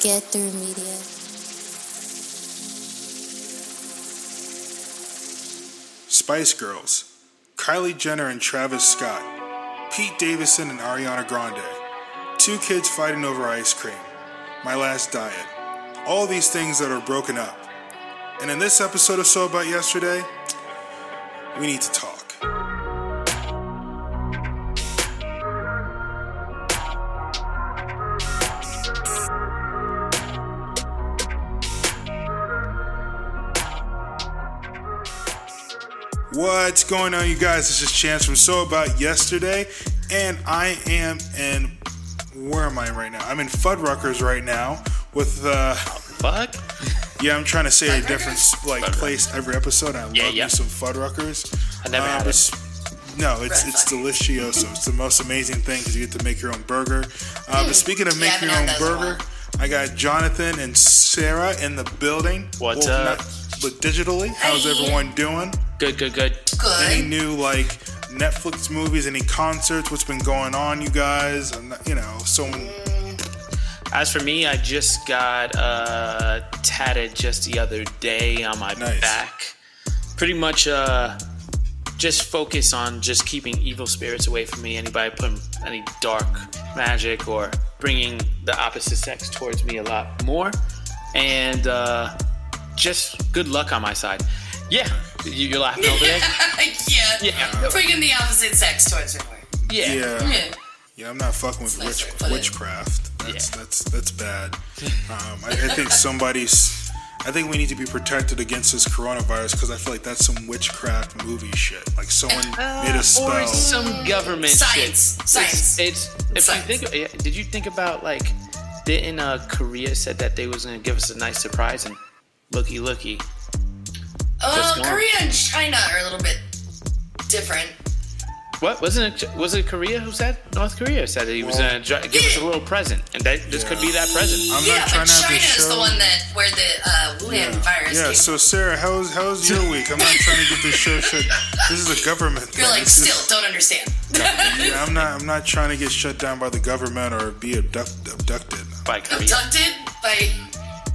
Get through media. Spice Girls, Kylie Jenner and Travis Scott, Pete Davidson and Ariana Grande, two kids fighting over ice cream, my last diet, all these things that are broken up. And in this episode of So About Yesterday, we need to talk. What's going on, you guys? This is Chance from So About Yesterday, and I am in. Where am I right now? I'm in Fuddruckers right now with. uh Fuck. Yeah, I'm trying to say a different like place every episode. I Yeah, love yeah. me some Fuddruckers. I never had it. No, it's it's delicioso. It's the most amazing thing because you get to make your own burger. Uh, but speaking of. Yeah, making your own those in burger, I got Jonathan and Sarah in the building. What's Well, up? not- but digitally, how's Hey. everyone doing? Good, good, good. Any new like Netflix movies? Any concerts? What's been going on, you guys? I'm you know, so As for me, I just got uh, tatted just the other day on my Nice. back. Pretty much uh, just focus on just keeping evil spirits away from me. Anybody putting any dark magic or bringing the opposite sex towards me a lot more. And uh, just good luck on my side. Yeah, you- you're laughing over there? yeah. Yeah. Bringing the opposite sex towards her. Yeah. yeah. Yeah. Yeah, I'm not fucking with nice witch, way to put it. witchcraft. That's Yeah. that's that's bad. Um, I, I think somebody's. I think we need to be protected against this coronavirus because I feel like that's some witchcraft movie shit. Like someone made a spell. Or some government Science. shit. Science. It's, it's if Science. you think. Did you think about like? Didn't uh, Korea said that they was gonna give us a nice surprise and looky looky. Uh, What's going on? Korea and China are a little bit different. What wasn't it? Was it Korea who said? North Korea said that he was gonna dr- give us a little present, and that this could be that present. I'm yeah, not trying but to have China is the one that where the uh, Wuhan virus yeah. came. So Sarah, how's how's your week? I'm not trying to get this show shut. This is a government. You're thing. like, This is- still don't understand. Yeah, I'm not. I'm not trying to get shut down by the government or be abduct, abducted. by Korea. Abducted by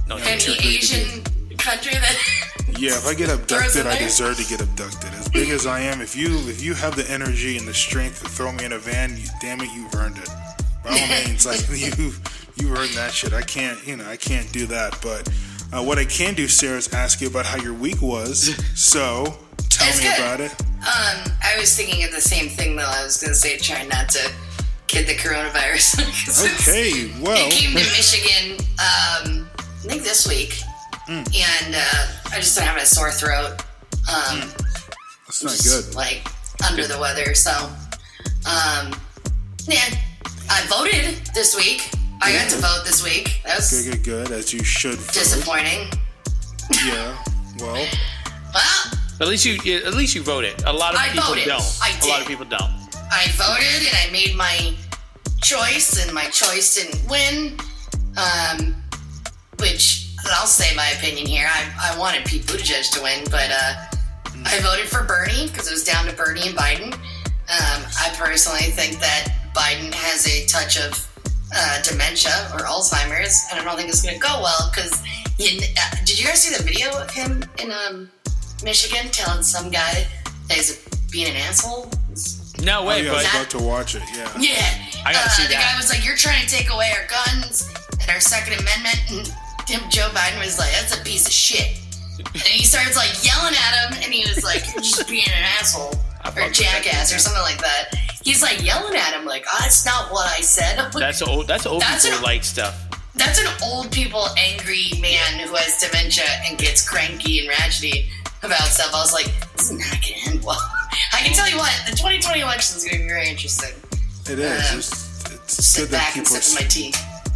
No, any too Asian country that. Yeah, if I get abducted, I deserve to get abducted. As big as I am, if you if you have the energy and the strength to throw me in a van, you, damn it, you've earned it. By all means, like you you earned that shit. I can't, you know, I can't do that. But uh, what I can do, Sarah, is ask you about how your week was. So tell It's me good. about it. Um, I was thinking of the same thing though. I was gonna say try not to kid the coronavirus. Okay, well, It came to Michigan, um, I think this week, Hmm. and uh, I just been having a sore throat. Um, that's not just, good. Like under the weather, so um, yeah. I voted this week. I got to vote this week. That was Good, good, good. As you should. vote. disappointing. Yeah. Well, Well, At least you, at least you voted. A lot of I people voted. don't. I A lot of people don't. I voted and I made my choice, and my choice didn't win. Um, which I'll say my opinion here. I, I wanted Pete Buttigieg to win, but uh, I voted for Bernie because it was down to Bernie and Biden. Um, I personally think that Biden has a touch of uh, dementia or Alzheimer's, and I don't think it's going to go well because. Uh, did you guys see the video of him in um, Michigan telling some guy that he's being an asshole? No oh, way, yeah, I was about to watch it. Yeah. Yeah. I gotta uh, see the that. guy was like, You're trying to take away our guns and our Second Amendment. And him, Joe Biden was like, That's a piece of shit. And he starts like yelling at him, and he was like, You're just being an asshole or fuck with that jackass or something like that. He's like yelling at him, like, Oh, that's not what I said. Like, that's old. That's old That's people an- like stuff. That's an old people angry man who has dementia and gets cranky and ratchety about stuff. I was like, This is not going to end well. I can tell you what, the 2020 election is going to be very interesting. It is. Um, It's, it's Sit good that back and sip my tea.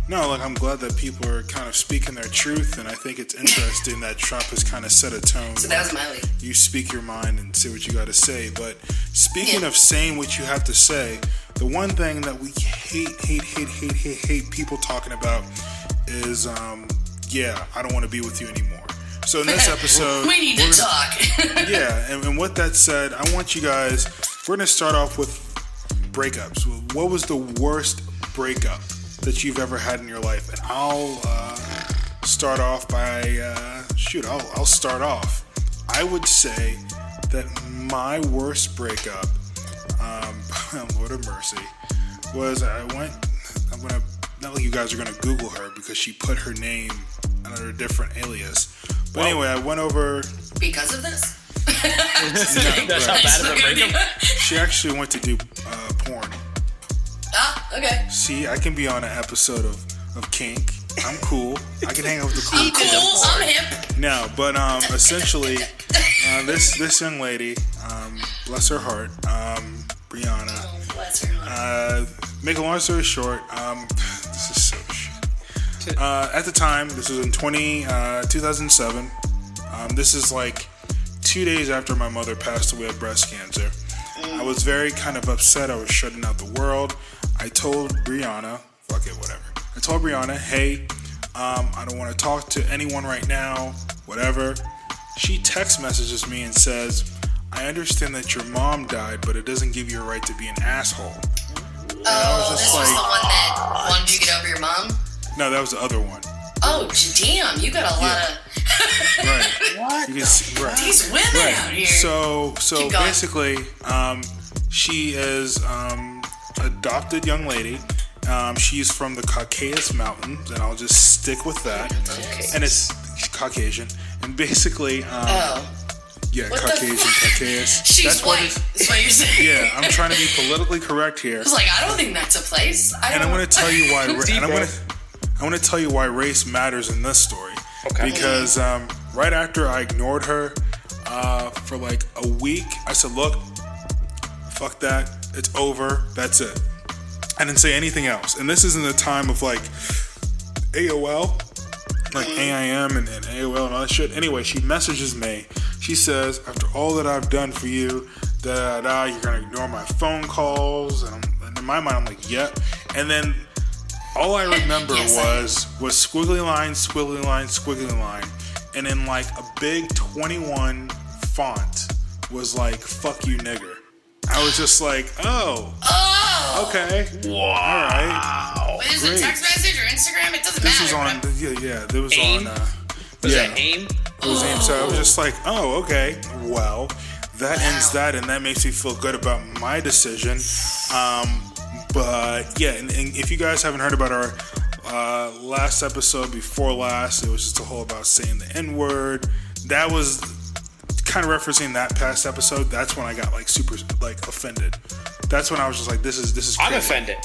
No, like I'm glad that people are kind of speaking their truth, and I think it's interesting that Trump has kind of set a tone. So that was my week. you speak your mind and say what you got to say. But speaking Yeah. of saying what you have to say, the one thing that we hate, hate, hate, hate, hate, hate people talking about is, um, yeah, I don't want to be with you anymore. So in this episode, we need to gonna- talk. yeah, and, and with that said, I want you guys. We're gonna start off with breakups. What was the worst breakup that you've ever had in your life? And I'll uh, start off by uh, shoot. I'll, I'll start off. I would say that my worst breakup, um, Lord of mercy, was I went. I'm gonna not like you guys are gonna Google her because she put her name under a different alias. But anyway, I went over. Because of this? That's how bad of a breakup. She actually went to do uh, porn. Ah, okay. See, I can be on an episode of, of Kink. I'm cool. I can hang out with the cool I'm cool. I'm hip. No, but um, essentially, uh, this this young lady, um, bless her heart, um, Brianna. Oh, bless her. Uh, make a long story short, um, this is so shit. Uh, at the time, this was in 20, uh, 2007. Um, this is like two days after my mother passed away of breast cancer. I was very kind of upset. I was shutting out the world. I told Brianna, fuck it, whatever. I told Brianna, hey, um, I don't want to talk to anyone right now, whatever. She text messages me and says, I understand that your mom died, but it doesn't give you a right to be an asshole. Oh, just this was like- the one that wanted you to get over your mom? No, that was the other one. Oh, damn. You got a lot Yeah. of. Right. what? You can see, right. These women out here. So, so basically, um, she is um, adopted young lady. Um, she's from the Caucasus Mountains, and I'll just stick with that. And it's Caucasian, and basically, um, oh. yeah, What the Caucasian. Caucasus. She's That's what white. it's- That's what you're saying. Yeah, I'm trying to be politically correct here. I was like, I don't think that's a place. I and don't I'm going to tell you why. Deep, and I'm going to I'm going to tell you why race matters in this story. Okay. Because um, right after I ignored her uh, for like a week, I said, "Look, fuck that. It's over. That's it." I didn't say anything else. And this isn't the time of like AOL, like AIM and, and AOL and all that shit. Anyway, she messages me. She says, after all that I've done for you, da da, da you're gonna ignore my phone calls. And, I'm, and in my mind, I'm like, yep. And then all I remember Yes, I- was was squiggly line, squiggly line, squiggly line, and in like a big 21 font was like "fuck you, nigger." I was just like, oh, Oh! okay, all right. Wait, is it Great. text message or Instagram? It doesn't This matter. was on, I'm- yeah, yeah. There was AIM? on, uh, Was yeah, that AIM? it was AIM. So I was just like, oh, okay, well, that ends that, and that makes me feel good about my decision. Um, but yeah, and, and if you guys haven't heard about our uh, last episode before last, it was just a whole about saying the N word. That was kind of referencing that past episode. That's when I got like super like offended. That's when I was just like, this is this is. I'm offended.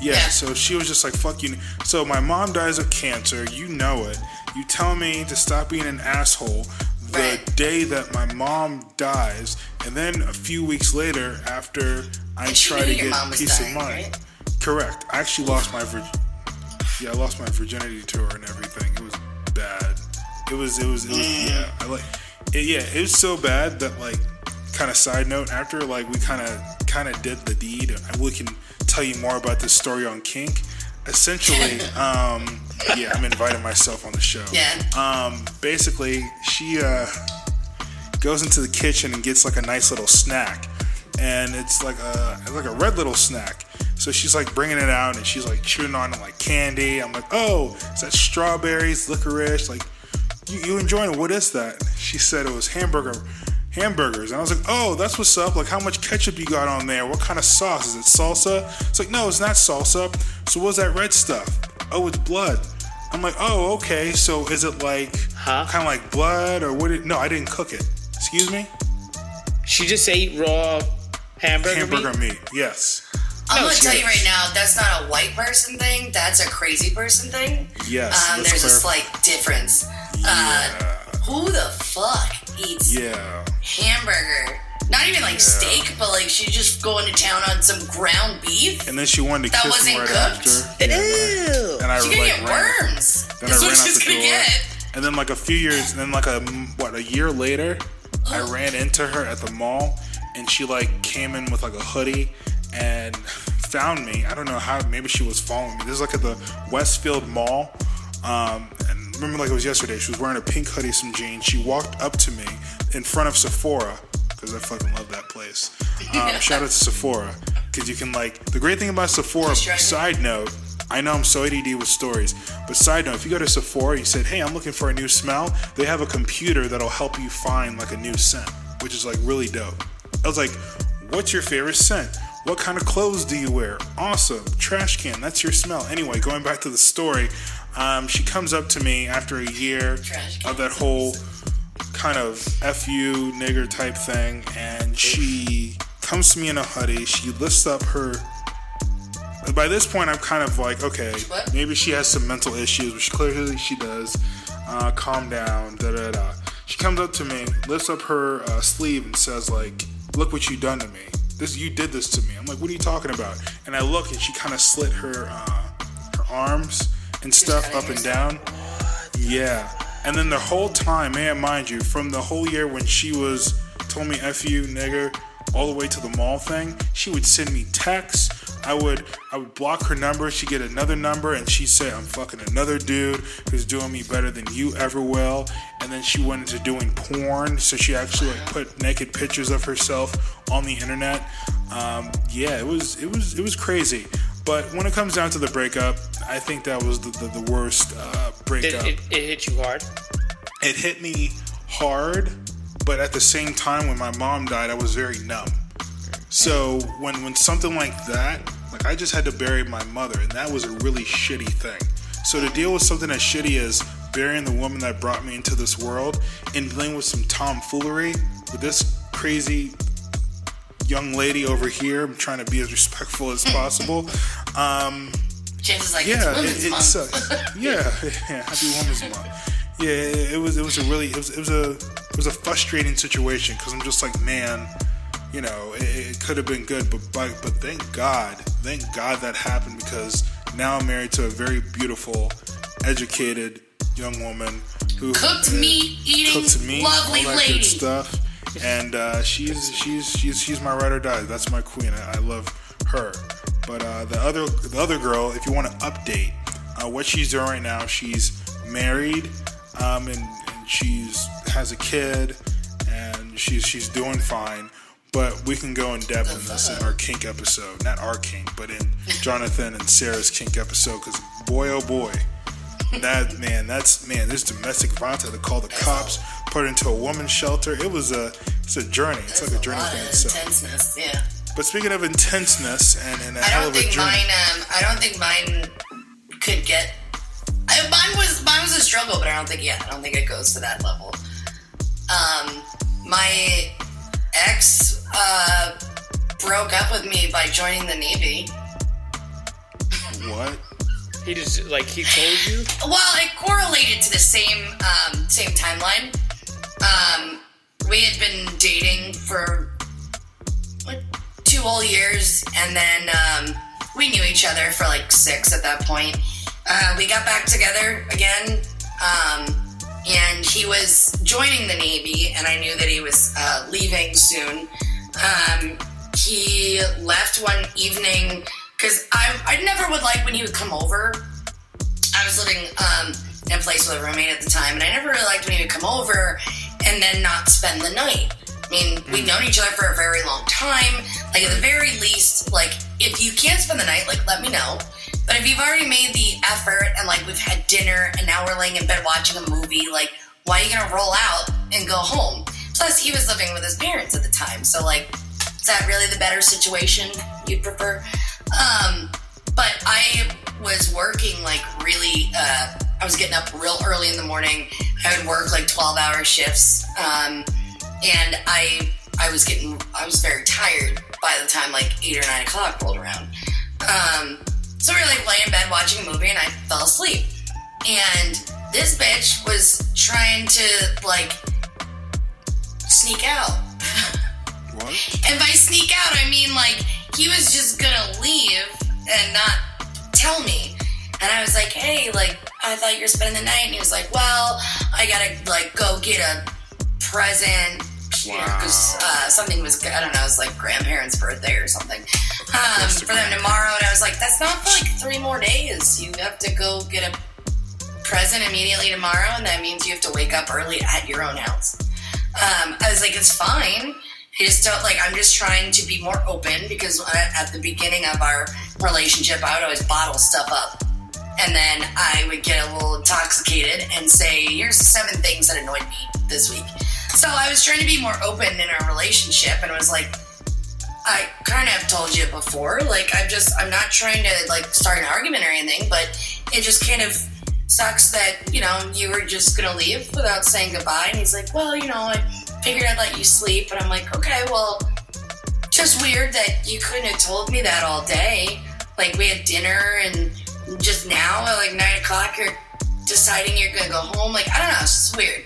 Yeah, Yeah. so she was just like, fuck you. So my mom dies of cancer. You know it. You tell me to stop being an asshole the Right. day that my mom dies. And then a few weeks later, after I try to get peace dying, of mind. right? Correct. I actually lost my virgin. Yeah, I lost my virginity to her and everything. It was bad. It was. It was. It was. Mm. Yeah. I like. It, yeah. It was so bad that like, kind of side note. After like we kind of kind of did the deed, we can tell you more about this story on Kink. Essentially, um, yeah, I'm inviting myself on the show. Yeah. Um, basically, she uh goes into the kitchen and gets like a nice little snack, and it's like a like a red little snack. So she's like bringing it out and she's like chewing on it like candy. I'm like, oh, is that strawberries, licorice? Like, you, you enjoying it? What is that? She said it was hamburger hamburgers, and I was like, oh, that's what's up. Like, how much ketchup you got on there? What kind of sauce is it? Salsa? It's like, no, it's not salsa. So what's that red stuff? Oh, it's blood. I'm like, oh, okay. So is it like Huh? kind of like blood or what? It, no, I didn't cook it. Excuse me. She just ate raw hamburger, Hamburger meat. meat. Yes. I'm No, gonna tell you right now, that's not a white person thing. That's a crazy person thing. Yes, Um, let's there's a clarify. slight difference. Uh, who the fuck eats Yeah. hamburger? Not even like steak, but like she just going to town on some ground beef. And then she wanted to That kiss me wasn't right cooked? after. Yeah, and I She's gonna like get ran. worms. Then That's I what ran out she's gonna door. get. And then like a few years, and then like a what a year later, I ran into her at the mall, and she like came in with like a hoodie and found me. I don't know how. Maybe she was following me. This is like at the Westfield Mall. Um, and remember, like it was yesterday. She was wearing a pink hoodie, some jeans. She walked up to me in front of Sephora because I fucking love that place. Um, shout out to Sephora. because you can like the great thing about Sephora. Side note. I know I'm so ADD with stories, but side note, if you go to Sephora, you said, "Hey, I'm looking for a new smell," they have a computer that'll help you find like a new scent, which is like really dope. I was like, "What's your favorite scent? What kind of clothes do you wear? Awesome, trash can. That's your smell." Anyway, going back to the story, um, she comes up to me after a year of that whole kind of fu nigger type thing, and she comes to me in a hoodie. She lifts up her. By this point, I'm kind of like, okay, maybe she has some mental issues, which clearly she does. Uh, calm down, da da da. She comes up to me, lifts up her uh, sleeve, and says, like, "Look what you done to me. This you did this to me." I'm like, "What are you talking about?" And I look, and she kind of slit her uh, her arms and stuff up and down. Yeah. And then the whole time, man, mind you, from the whole year when she was told me F you, nigger, all the way to the mall thing, she would send me texts. I would I would block her number, she'd get another number and she'd say, I'm fucking another dude who's doing me better than you ever will. And then she went into doing porn, so she actually like put naked pictures of herself on the internet. Um, yeah, it was it was it was crazy. But when it comes down to the breakup, I think that was the, the, the worst uh, It, breakup it, it hit you hard. it hit me hard, but at the same time, when my mom died, I was very numb. So when when something like that, like I just had to bury my mother, and that was a really shitty thing. So to deal with something as shitty as burying the woman that brought me into this world and dealing with some tomfoolery with this crazy young lady over here, I'm trying to be as respectful as possible. Um, Chances like yeah, it's it, it sucks. yeah, yeah, happy Women's Month. Yeah, it, it was it was a really it was it was a it was a frustrating situation because I'm just like man, you know, it, it could have been good, but but but thank God, thank God that happened because now I'm married to a very beautiful, educated young woman who Cooked meat eating, cooks meat, lovely all that lady. good stuff. And uh, she's she's she's she's my ride or die. That's my queen. I, I love her. But uh, the other the other girl, if you want to update uh, what she's doing right now, she's married um, and, and she's has a kid and she's she's doing fine. But we can go in depth in this in our kink episode, not our kink, but in Jonathan and Sarah's kink episode. Because boy, oh boy, that man, that's man. This domestic violence had to call the cops, put into a woman's shelter. It was a, it's a journey. It's There's like a journey within itself. intenseness. Yeah. But speaking of intenseness and, and a I hell don't of a think journey, mine. Um, I don't think mine could get. I, mine was mine was a struggle, but I don't think. Yeah, I don't think it goes to that level. Um, my ex uh, broke up with me by joining the Navy. what? He just like he told you. Well, it correlated to the same um, same timeline. Um, we had been dating for what two whole years, and then um, we knew each other for like six at that point. Uh, we got back together again, um, and he was joining the Navy, and I knew that he was uh, leaving soon. Um, he left one evening because I, I never would like when he would come over. I was living um, in a place with a roommate at the time, and I never really liked when he would come over and then not spend the night. I mean, we'd known each other for a very long time. Like, at the very least, like, if you can't spend the night, like, let me know. But if you've already made the effort and, like, we've had dinner and now we're laying in bed watching a movie, like, why are you gonna roll out and go home? Plus, he was living with his parents at the time, so, like, is that really the better situation you'd prefer? Um, but I was working like really. Uh, I was getting up real early in the morning. I would work like twelve hour shifts, um, and I I was getting I was very tired by the time like eight or nine o'clock rolled around. Um, so we were like laying in bed watching a movie, and I fell asleep. And this bitch was trying to like sneak out. What? And by sneak out, I mean like he was just gonna leave and not tell me. And I was like, hey, like, I thought you were spending the night. And he was like, well, I gotta, like, go get a present. Because uh, something was, I don't know, it was like grandparents' birthday or something um, for them tomorrow. And I was like, that's not for like three more days. You have to go get a present immediately tomorrow. And that means you have to wake up early at your own house. Um, I was like, it's fine. I just don't like. I'm just trying to be more open because at, the beginning of our relationship, I would always bottle stuff up, and then I would get a little intoxicated and say, "Here's seven things that annoyed me this week." So I was trying to be more open in our relationship, and it was like, I kind of told you before. Like, I'm just, I'm not trying to like start an argument or anything, but it just kind of sucks that you know you were just gonna leave without saying goodbye. And he's like, well, you know, I figured I'd let you sleep, and I'm like, okay, well, just weird that you couldn't have told me that all day. Like, we had dinner, and just now at like nine o'clock, you're deciding you're gonna go home. Like, I don't know, it's just weird.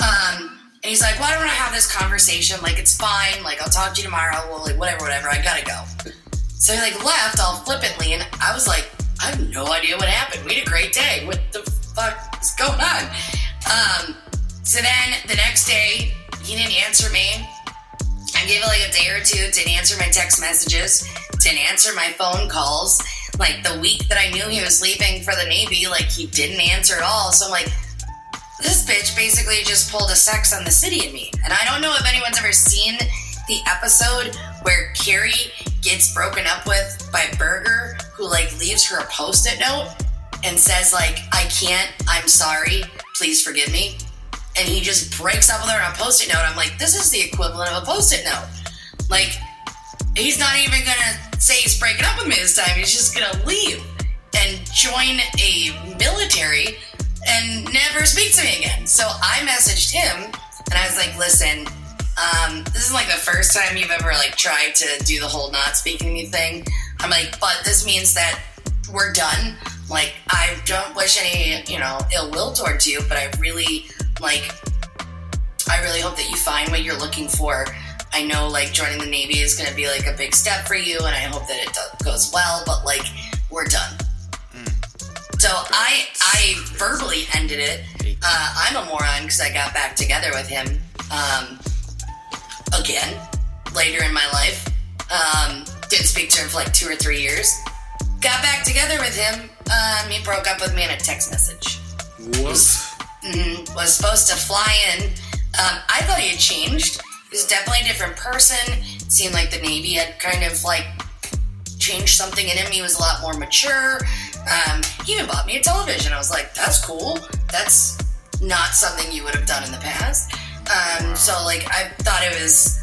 Um, and he's like, why don't I have this conversation? Like, it's fine. Like, I'll talk to you tomorrow. Well, like, whatever, whatever. I gotta go. So he like left all flippantly, and I was like, I have no idea what happened. We had a great day. What the fuck is going on? Um, so then the next day, he didn't answer me. I gave it like a day or two. Didn't answer my text messages. Didn't answer my phone calls. Like the week that I knew he was leaving for the Navy, like he didn't answer at all. So I'm like, this bitch basically just pulled a Sex and the City in me. And I don't know if anyone's ever seen the episode where Carrie gets broken up with by Berger, who like leaves her a post-it note and says like, I can't, I'm sorry, please forgive me. And he just breaks up with her on a post-it note. I'm like, this is the equivalent of a post-it note. Like, he's not even gonna say he's breaking up with me this time. He's just gonna leave and join a military and never speak to me again. So I messaged him and I was like, listen, um, this is like the first time you've ever like tried to do the whole not speaking to me thing. I'm like, but this means that we're done. Like, I don't wish any, you know, ill will towards you, but I really like I really hope that you find what you're looking for. I know like joining the Navy is going to be like a big step for you, and I hope that it do- goes well. But like, we're done. So I I verbally ended it. Uh, I'm a moron because I got back together with him um, again later in my life. Um, didn't speak to him for like two or three years. Got back together with him. Um, he broke up with me in a text message. What? Mhm, was supposed to fly in. Um, I thought he had changed. He was definitely a different person. Seemed like the Navy had kind of like changed something in him. He was a lot more mature. Um, he even bought me a television. I was like, that's cool. That's not something you would have done in the past. Um, so like, I thought it was,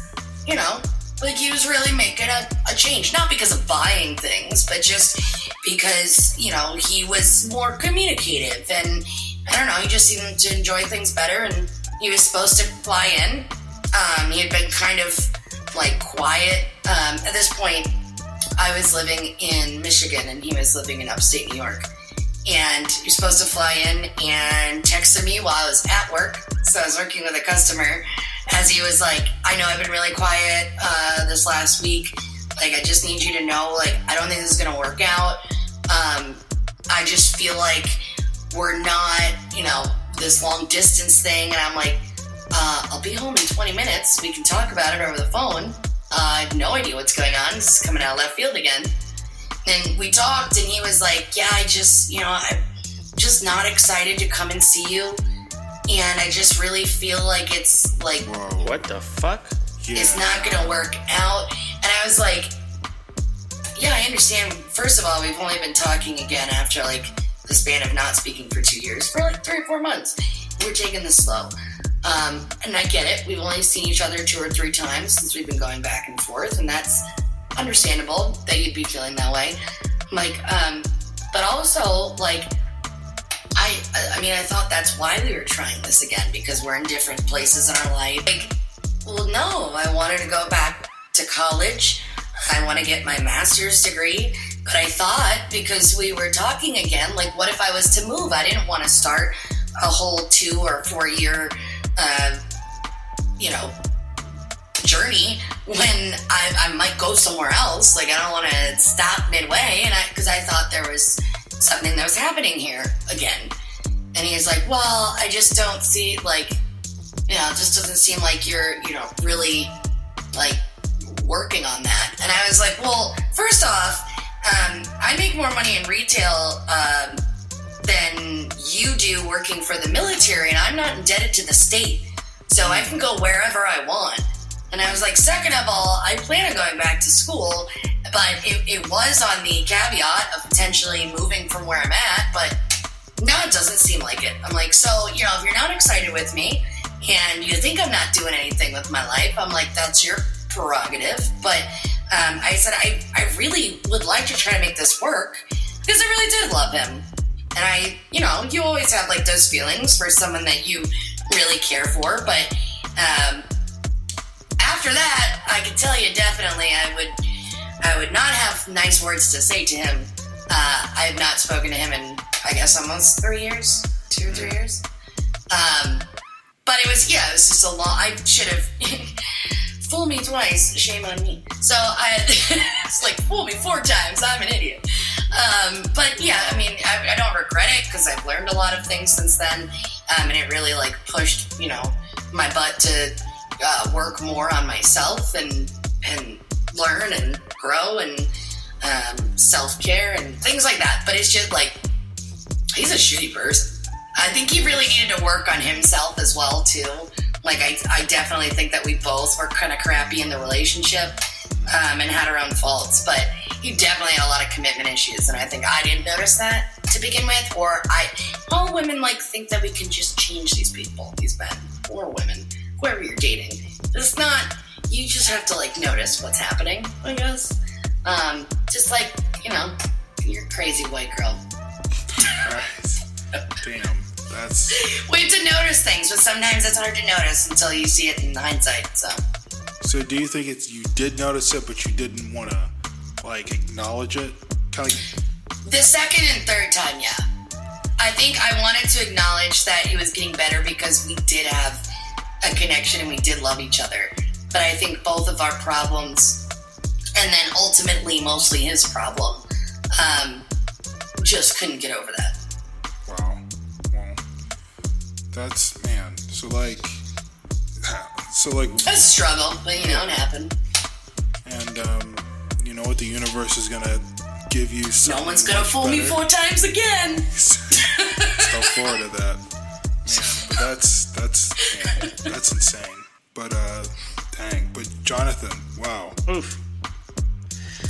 you know, like he was really making a, a change. Not because of buying things, but just because, you know, he was more communicative and I don't know, he just seemed to enjoy things better and he was supposed to fly in. Um, he had been kind of like quiet. Um, at this point, I was living in Michigan and he was living in upstate New York. And was supposed to fly in and texted me while I was at work. So I was working with a customer as he was like, I know I've been really quiet uh, this last week. Like, I just need you to know, like, I don't think this is going to work out. Um, I just feel like we're not, you know, this long distance thing. And I'm like, uh, I'll be home in 20 minutes. We can talk about it over the phone. Uh, I have no idea what's going on. This is coming out of left field again. And we talked, and he was like, Yeah, I just, you know, I'm just not excited to come and see you. And I just really feel like it's like Whoa. What the fuck? Yeah. it's not gonna work out. And I was like, yeah, I understand. First of all, we've only been talking again after like the span of not speaking for two years, for like three or four months. We're taking this slow. Um, and I get it. We've only seen each other two or three times since we've been going back and forth, and that's understandable that you'd be feeling that way. Like, um, but also like I, I mean, I thought that's why we were trying this again because we're in different places in our life. Like, well, no, I wanted to go back to college. I want to get my master's degree. But I thought because we were talking again, like, what if I was to move? I didn't want to start a whole two or four year, uh, you know, journey when I, I might go somewhere else. Like, I don't want to stop midway. And I, because I thought there was something that was happening here again. And he's like, well, I just don't see, like, you know, it just doesn't seem like you're, you know, really, like, working on that. And I was like, well, first off, um, I make more money in retail um, than you do working for the military, and I'm not indebted to the state. So I can go wherever I want. And I was like, second of all, I plan on going back to school, but it, it was on the caveat of potentially moving from where I'm at, but now it doesn't seem like it. I'm like, so, you know, if you're not excited with me and you think I'm not doing anything with my life, I'm like, that's your prerogative. But um, I said, I, I really would like to try to make this work because I really did love him. And I, you know, you always have like those feelings for someone that you really care for, but um, after that, I can tell you definitely I would I would not have nice words to say to him. Uh, I have not spoken to him in I guess almost three years, two or three years. Um, but it was yeah, it was just a long. I should have fool me twice, shame on me. So I it's like fool me four times. I'm an idiot. Um, but yeah, I mean, I, I don't regret it because I've learned a lot of things since then, um, and it really like pushed you know my butt to uh, work more on myself and and learn and grow and um, self care and things like that. But it's just like he's a shitty person. I think he really needed to work on himself as well too. Like I, I definitely think that we both were kind of crappy in the relationship um, and had our own faults. But he definitely had a lot of commitment issues, and I think I didn't notice that to begin with. Or I, all women like think that we can just change these people, these men or women, whoever you're dating. It's not. You just have to like notice what's happening. I guess. Um, just like you know, you're a crazy white girl. Damn, that's. We have to notice things, but sometimes it's hard to notice until you see it in hindsight. So. So do you think it's you did notice it, but you didn't want to like acknowledge it? Kind of. The second and third time, yeah. I think I wanted to acknowledge that it was getting better because we did have a connection and we did love each other. But I think both of our problems, and then ultimately mostly his problem, um, just couldn't get over that. That's man. So like, so like, It's a struggle, but you know, it happened. and um, you know what? The universe is gonna give you. No one's gonna much fool me four times again. Look forward to that. Man, but that's that's man, that's insane. But uh, dang. But Jonathan, wow. Oof.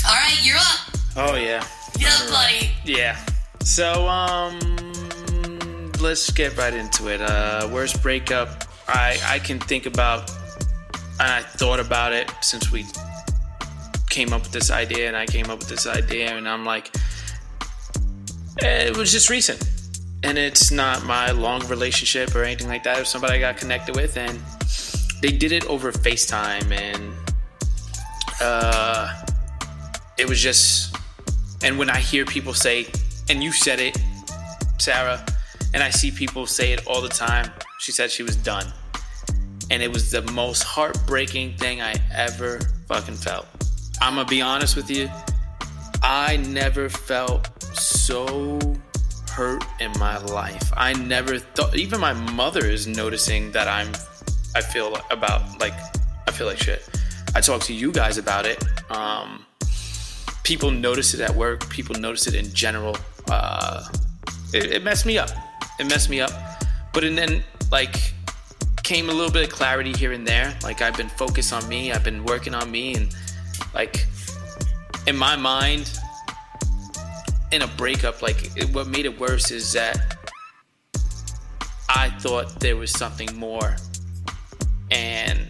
All right, you're up. Oh yeah. Yeah, buddy. Yeah. So um let's get right into it. Uh worst breakup I I can think about and I thought about it since we came up with this idea and I came up with this idea and I'm like eh, it was just recent. And it's not my long relationship or anything like that. It was somebody I got connected with and they did it over FaceTime and uh it was just and when I hear people say, and you said it, Sarah, and I see people say it all the time, she said she was done. And it was the most heartbreaking thing I ever fucking felt. I'm gonna be honest with you, I never felt so hurt in my life. I never thought, even my mother is noticing that I'm, I feel about, like, I feel like shit. I talked to you guys about it. Um, people notice it at work. People notice it in general. Uh, it, it messed me up. It messed me up. But and then like came a little bit of clarity here and there. Like I've been focused on me. I've been working on me, and like in my mind, in a breakup, like it, what made it worse is that I thought there was something more, and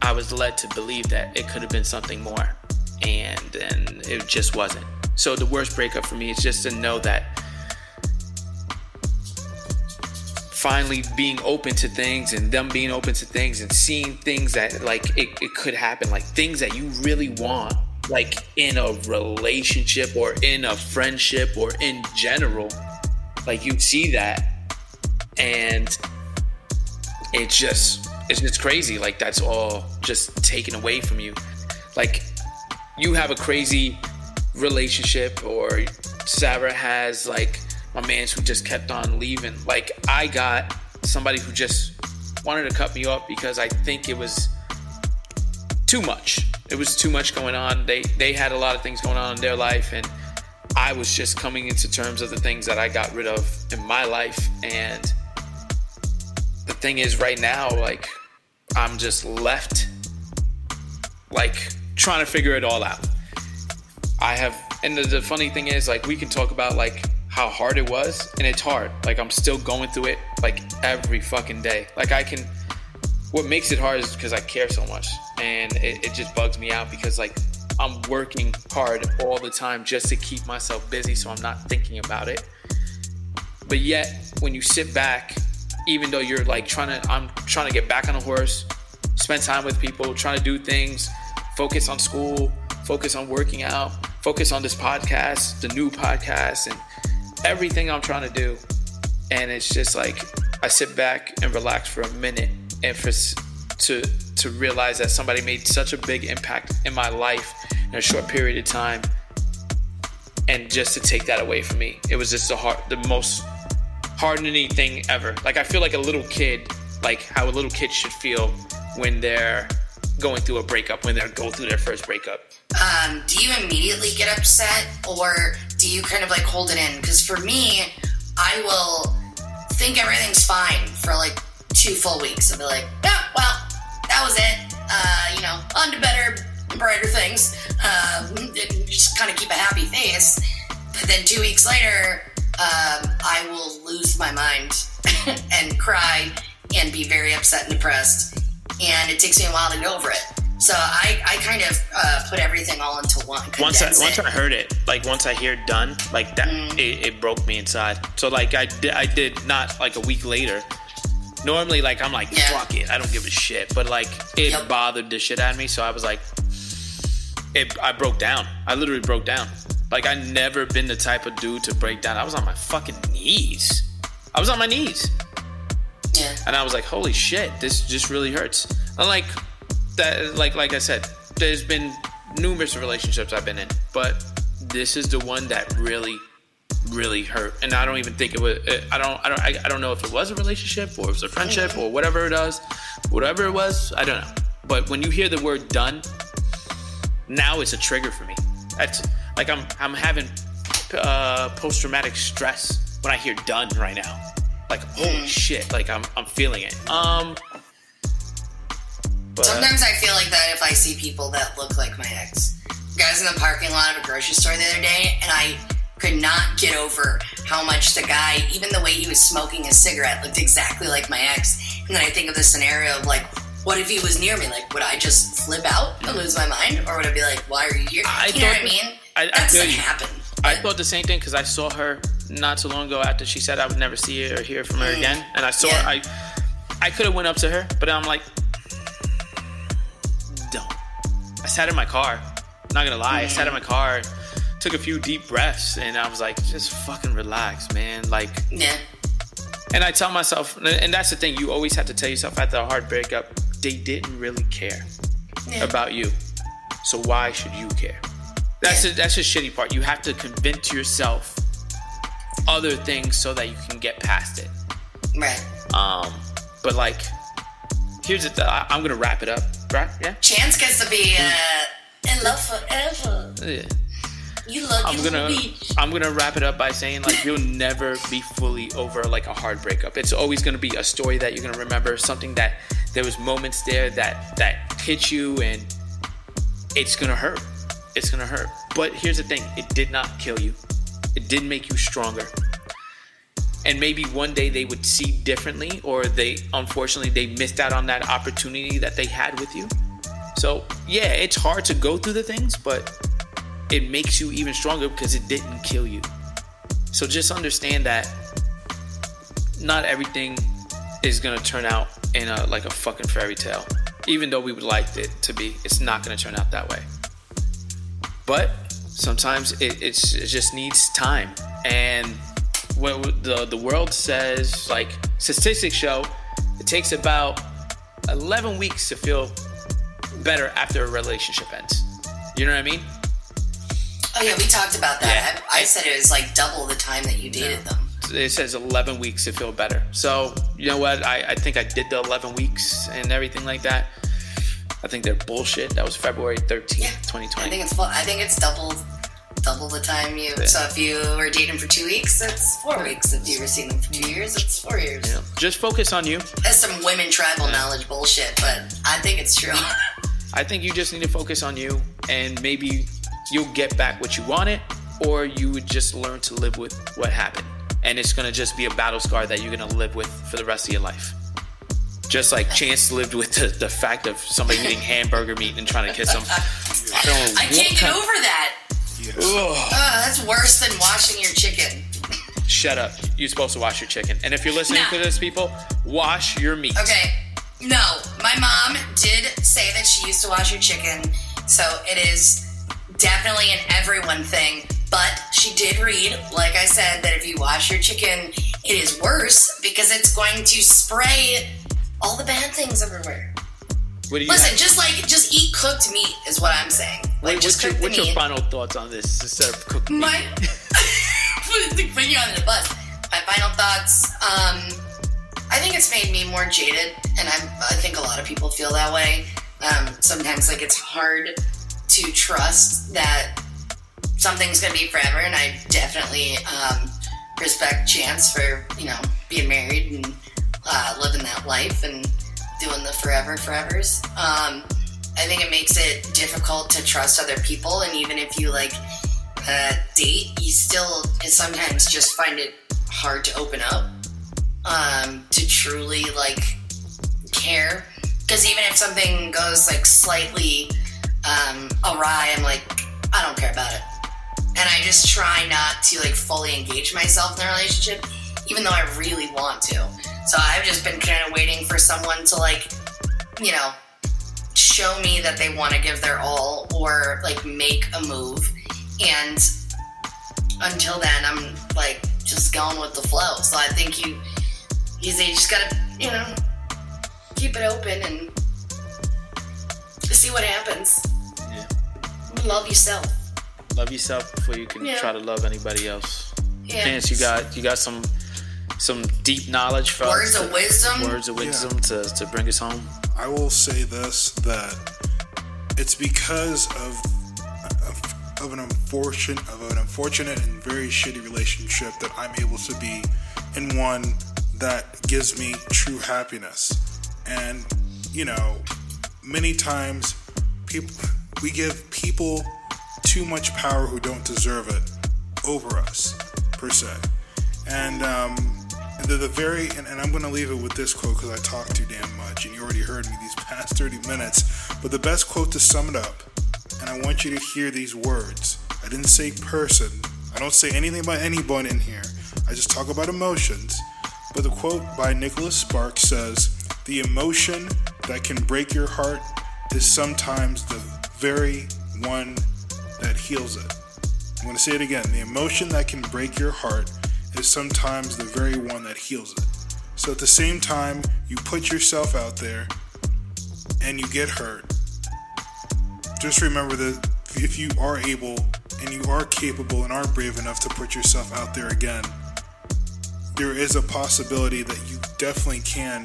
I was led to believe that it could have been something more and then it just wasn't. So the worst breakup for me is just to know that finally being open to things and them being open to things and seeing things that like it, it could happen, like things that you really want, like in a relationship or in a friendship or in general, like you see that and it's just it's just crazy like that's all just taken away from you. Like you have a crazy relationship or Sarah has like my man who just kept on leaving. Like I got somebody who just wanted to cut me off because I think it was too much. It was too much going on. They they had a lot of things going on in their life and I was just coming into terms of the things that I got rid of in my life and the thing is right now like I'm just left like trying to figure it all out. I have, and the, the funny thing is, like, we can talk about like how hard it was, and it's hard. Like, I'm still going through it like every fucking day. Like, I can. What makes it hard is because I care so much, and it, it just bugs me out because like I'm working hard all the time just to keep myself busy, so I'm not thinking about it. But yet, when you sit back, even though you're like trying to, I'm trying to get back on a horse, spend time with people, trying to do things, focus on school, focus on working out, focus on this podcast, the new podcast, and everything I'm trying to do. And it's just like I sit back and relax for a minute, and for to to realize that somebody made such a big impact in my life in a short period of time, and just to take that away from me, it was just the hard, the most hardening thing ever. Like I feel like a little kid, like how a little kid should feel when they're going through a breakup, when they're going through their first breakup. Um, do you immediately get upset or do you kind of like hold it in? Because for me, I will think everything's fine for like two full weeks. I'll be like, yeah, well, that was it. Uh, you know, on to better, brighter things. Um, just kind of keep a happy face. But then two weeks later, um, I will lose my mind and cry and be very upset and depressed. And it takes me a while to get over it. So I, I kind of uh, put everything all into one. Once I once it. I heard it, like once I hear done, like that, Mm. it, it broke me inside. So like I did, I did not like a week later. Normally, like I'm like Yeah. fuck it, I don't give a shit. But like it Yep. bothered the shit out of me, so I was like, it. I broke down. I literally broke down. Like I never been the type of dude to break down. I was on my fucking knees. I was on my knees. And I was like, "Holy shit, this just really hurts." And like that, like like I said, there's been numerous relationships I've been in, but this is the one that really, really hurt. And I don't even think it was. I don't. I don't. I, I don't know if it was a relationship or it was a friendship or whatever it was, whatever it was. I don't know. But when you hear the word "done," now it's a trigger for me. That's like I'm I'm having uh, post traumatic stress when I hear "done" right now. Like holy shit! Like I'm I'm feeling it. Um. But Sometimes I feel like that if I see people that look like my ex. Guys in the parking lot of a grocery store the other day, and I could not get over how much the guy, even the way he was smoking his cigarette, looked exactly like my ex. And then I think of the scenario of like, what if he was near me? Like, would I just flip out and lose my mind, or would I be like, why are you here? I you know what I mean? I- I feel you. happen. I thought the same thing because I saw her not too long ago after she said I would never see her or hear from her Mm. again, and I saw Yeah. her. I I could have went up to her, but I'm like, don't. I sat in my car. Not gonna lie, I sat in my car, took a few deep breaths, and I was like, just fucking relax, man. Like, yeah, and I tell myself, and that's the thing, you always have to tell yourself after a hard breakup, they didn't really care yeah. about you. So why should you care? That's Yeah. the, that's the shitty part. You have to convince yourself other things so that you can get past it. right. Um, but like, here's the. Th- I- I'm gonna wrap it up. Right? Yeah. Chance gets to be uh, in love forever. Yeah. You lucky I'm gonna. I'm gonna wrap it up by saying like you'll never be fully over like a hard breakup. It's always gonna be a story that you're gonna remember, something that there was moments there that that hit you and it's gonna hurt. It's gonna hurt. But here's the thing, it did not kill you. It did make you stronger. And maybe one day they would see differently or they unfortunately they missed out on that opportunity that they had with you. So yeah, it's hard to go through the things, but it makes you even stronger because it didn't kill you. So just understand that not everything is gonna turn out in a like a fucking fairy tale. Even though we would like it to be, it's not gonna turn out that way. But sometimes it, it's, it just needs time. And what the the world says, like statistics show, it takes about 11 weeks to feel better after a relationship ends. You know what I mean? Oh yeah, we talked about that. Yeah. I, I said it was like double the time that you dated them. it says 11 weeks to feel better. So, you know what? I, I think I did the 11 weeks and everything like that. I think they're bullshit. That was February 13th, Yeah, 2020. I think it's I think it's double double the time you. So if you were dating for two weeks, that's four weeks. If you were seeing them for two years, it's four years. Know, just focus on you. That's some women tribal knowledge bullshit, but I think it's true. I think you just need to focus on you, and maybe you'll get back what you wanted, or you would just learn to live with what happened, and it's gonna just be a battle scar that you're gonna live with for the rest of your life. Just like Chance lived with the, the fact of somebody eating hamburger meat and trying to kiss him. I, don't know I can't get over that. Yes. Uh, that's worse than washing your chicken. Shut up. You're supposed to wash your chicken. And if you're listening Nah. to this, people, wash your meat. Okay. No, my mom did say that she used to wash her chicken, so it is definitely an everyone thing. But she did read, like I said, that if you wash your chicken, it is worse because it's going to spray all the bad things everywhere. What do you Listen, have? just like just eat cooked meat is what I'm saying. Like just what's your, cook what's your final thoughts on this instead of cooking My meat? you on the bus. My final thoughts. Um, I think it's made me more jaded, and I, I think a lot of people feel that way. Um, sometimes, like it's hard to trust that something's gonna be forever, and I definitely um, respect Chance for you know being married and uh, living that life and doing the forever forevers. Um, I think it makes it difficult to trust other people, and even if you like uh, date, you still sometimes just find it hard to open up, um, to truly like care. Because even if something goes like slightly um, awry, I'm like, I don't care about it, and I just try not to like fully engage myself in the relationship, even though I really want to. So I've just been kind of waiting for someone to like, you know, show me that they want to give their all or like make a move and until then i'm like just going with the flow so i think you you just gotta you know keep it open and see what happens Yeah. love yourself Love yourself before you can Yeah. try to love anybody else. yeah Chance, you got you got some some deep knowledge for words of wisdom words of wisdom to, to bring us home. I will say this that it's because of of, of an unfortunate of an unfortunate and very shitty relationship that I'm able to be in one that gives me true happiness. And you know, many times people we give people too much power who don't deserve it over us per se. And um, the, the very, and, and I'm going to leave it with this quote because I talk too damn much, and you already heard me these past 30 minutes. But the best quote to sum it up, and I want you to hear these words. I didn't say person. I don't say anything about anyone in here. I just talk about emotions. But the quote by Nicholas Sparks says, "The emotion that can break your heart is sometimes the very one that heals it." I'm going to say it again. The emotion that can break your heart is sometimes the very one that heals it. So at the same time, you put yourself out there and you get hurt. Just remember that if you are able and you are capable and are brave enough to put yourself out there again, there is a possibility that you definitely can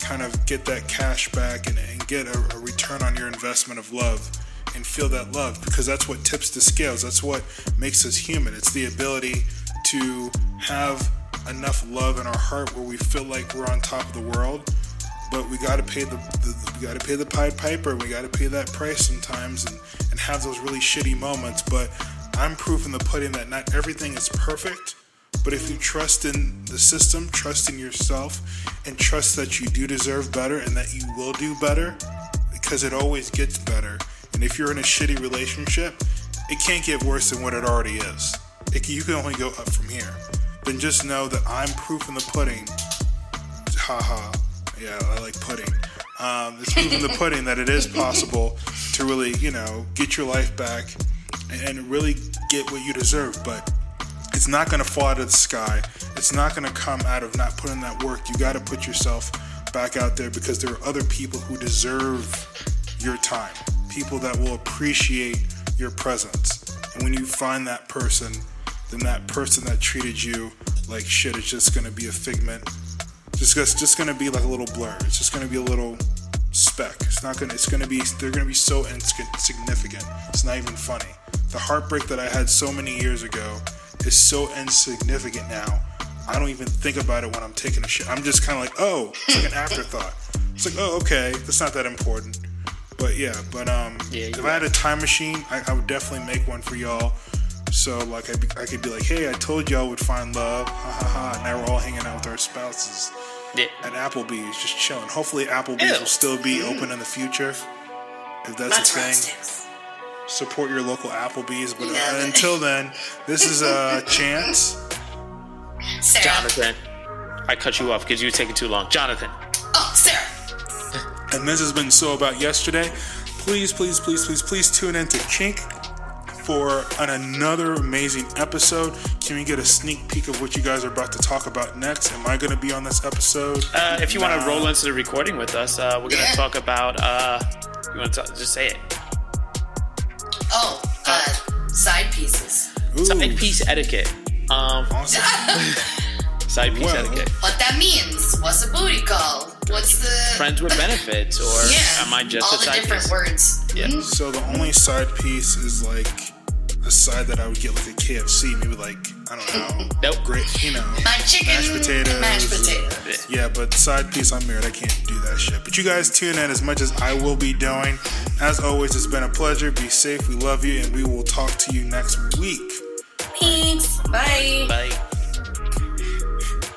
kind of get that cash back and, and get a, a return on your investment of love and feel that love because that's what tips the scales. That's what makes us human. It's the ability to have enough love in our heart where we feel like we're on top of the world, but we got to pay the, the we got to pay the Pied Piper. We got to pay that price sometimes and and have those really shitty moments. But I'm proof in the pudding that not everything is perfect. But if you trust in the system, trust in yourself, and trust that you do deserve better and that you will do better, because it always gets better. And if you're in a shitty relationship, it can't get worse than what it already is. It you can only go up from here. Then just know that I'm proof in the pudding. Haha. Yeah, I like pudding. Um, it's proof in the pudding that it is possible to really, you know, get your life back and really get what you deserve. But it's not going to fall out of the sky. It's not going to come out of not putting that work. You got to put yourself back out there because there are other people who deserve your time, people that will appreciate your presence. And when you find that person, then that person that treated you like shit is just to be a figment. Just, it's just to be like a little blur. It's just to be a little speck. It's not to, it's to be, they're to be so insignificant. It's not even funny. The heartbreak that I had so many years ago is so insignificant now. I don't even think about it when I'm taking a shit. I'm just kind of like, oh, it's like an afterthought. It's like, oh, okay, that's not that important. But yeah, but um, Yeah, if you're I had a time machine, I, I would definitely make one for y'all. So like I, I could be like, hey, I told y'all would find love, ha ha ha. And now we're all hanging out with our spouses Yeah. at Applebee's, just chilling. Hopefully, Applebee's Ew. will still be open in the future. If that's That's a thing, roasted. support your local Applebee's. But uh, until then, this is a chance. Sarah. Jonathan. I cut you off because you were taking too long. Jonathan. Oh, Sarah. And this has been So About Yesterday. Please, please, please, please, please tune in to Kink for an, another amazing episode. Can we get a sneak peek of what you guys are about to talk about next? Am I going to be on this episode? Uh, if you want Nah. to roll into the recording with us, uh, we're gonna Yeah. talk about. Uh, you want to just say it? Oh, uh, side pieces. Ooh, Side piece etiquette. Um, awesome. side piece Well. etiquette. What that means? What's a booty call? What's the Friends with benefits, or yeah? am I just all a the side different piece? words. Yeah. Mhm. So the only side piece is like a side that I would get like a KFC, maybe like I don't know, Nope. great, you know, Fried chicken, mashed potatoes, mashed potatoes. Yeah, but side piece, I'm married. I can't do that shit. But you guys tune in as much as I will be doing. As always, it's been a pleasure. Be safe. We love you, and we will talk to you next week. Thanks. Bye. Bye.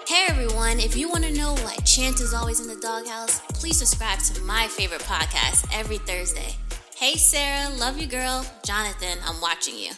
Hey everyone, if you want to know why Chance is always in the doghouse, please subscribe to my favorite podcast every Thursday. Hey Sarah, love you girl. Jonathan, I'm watching you.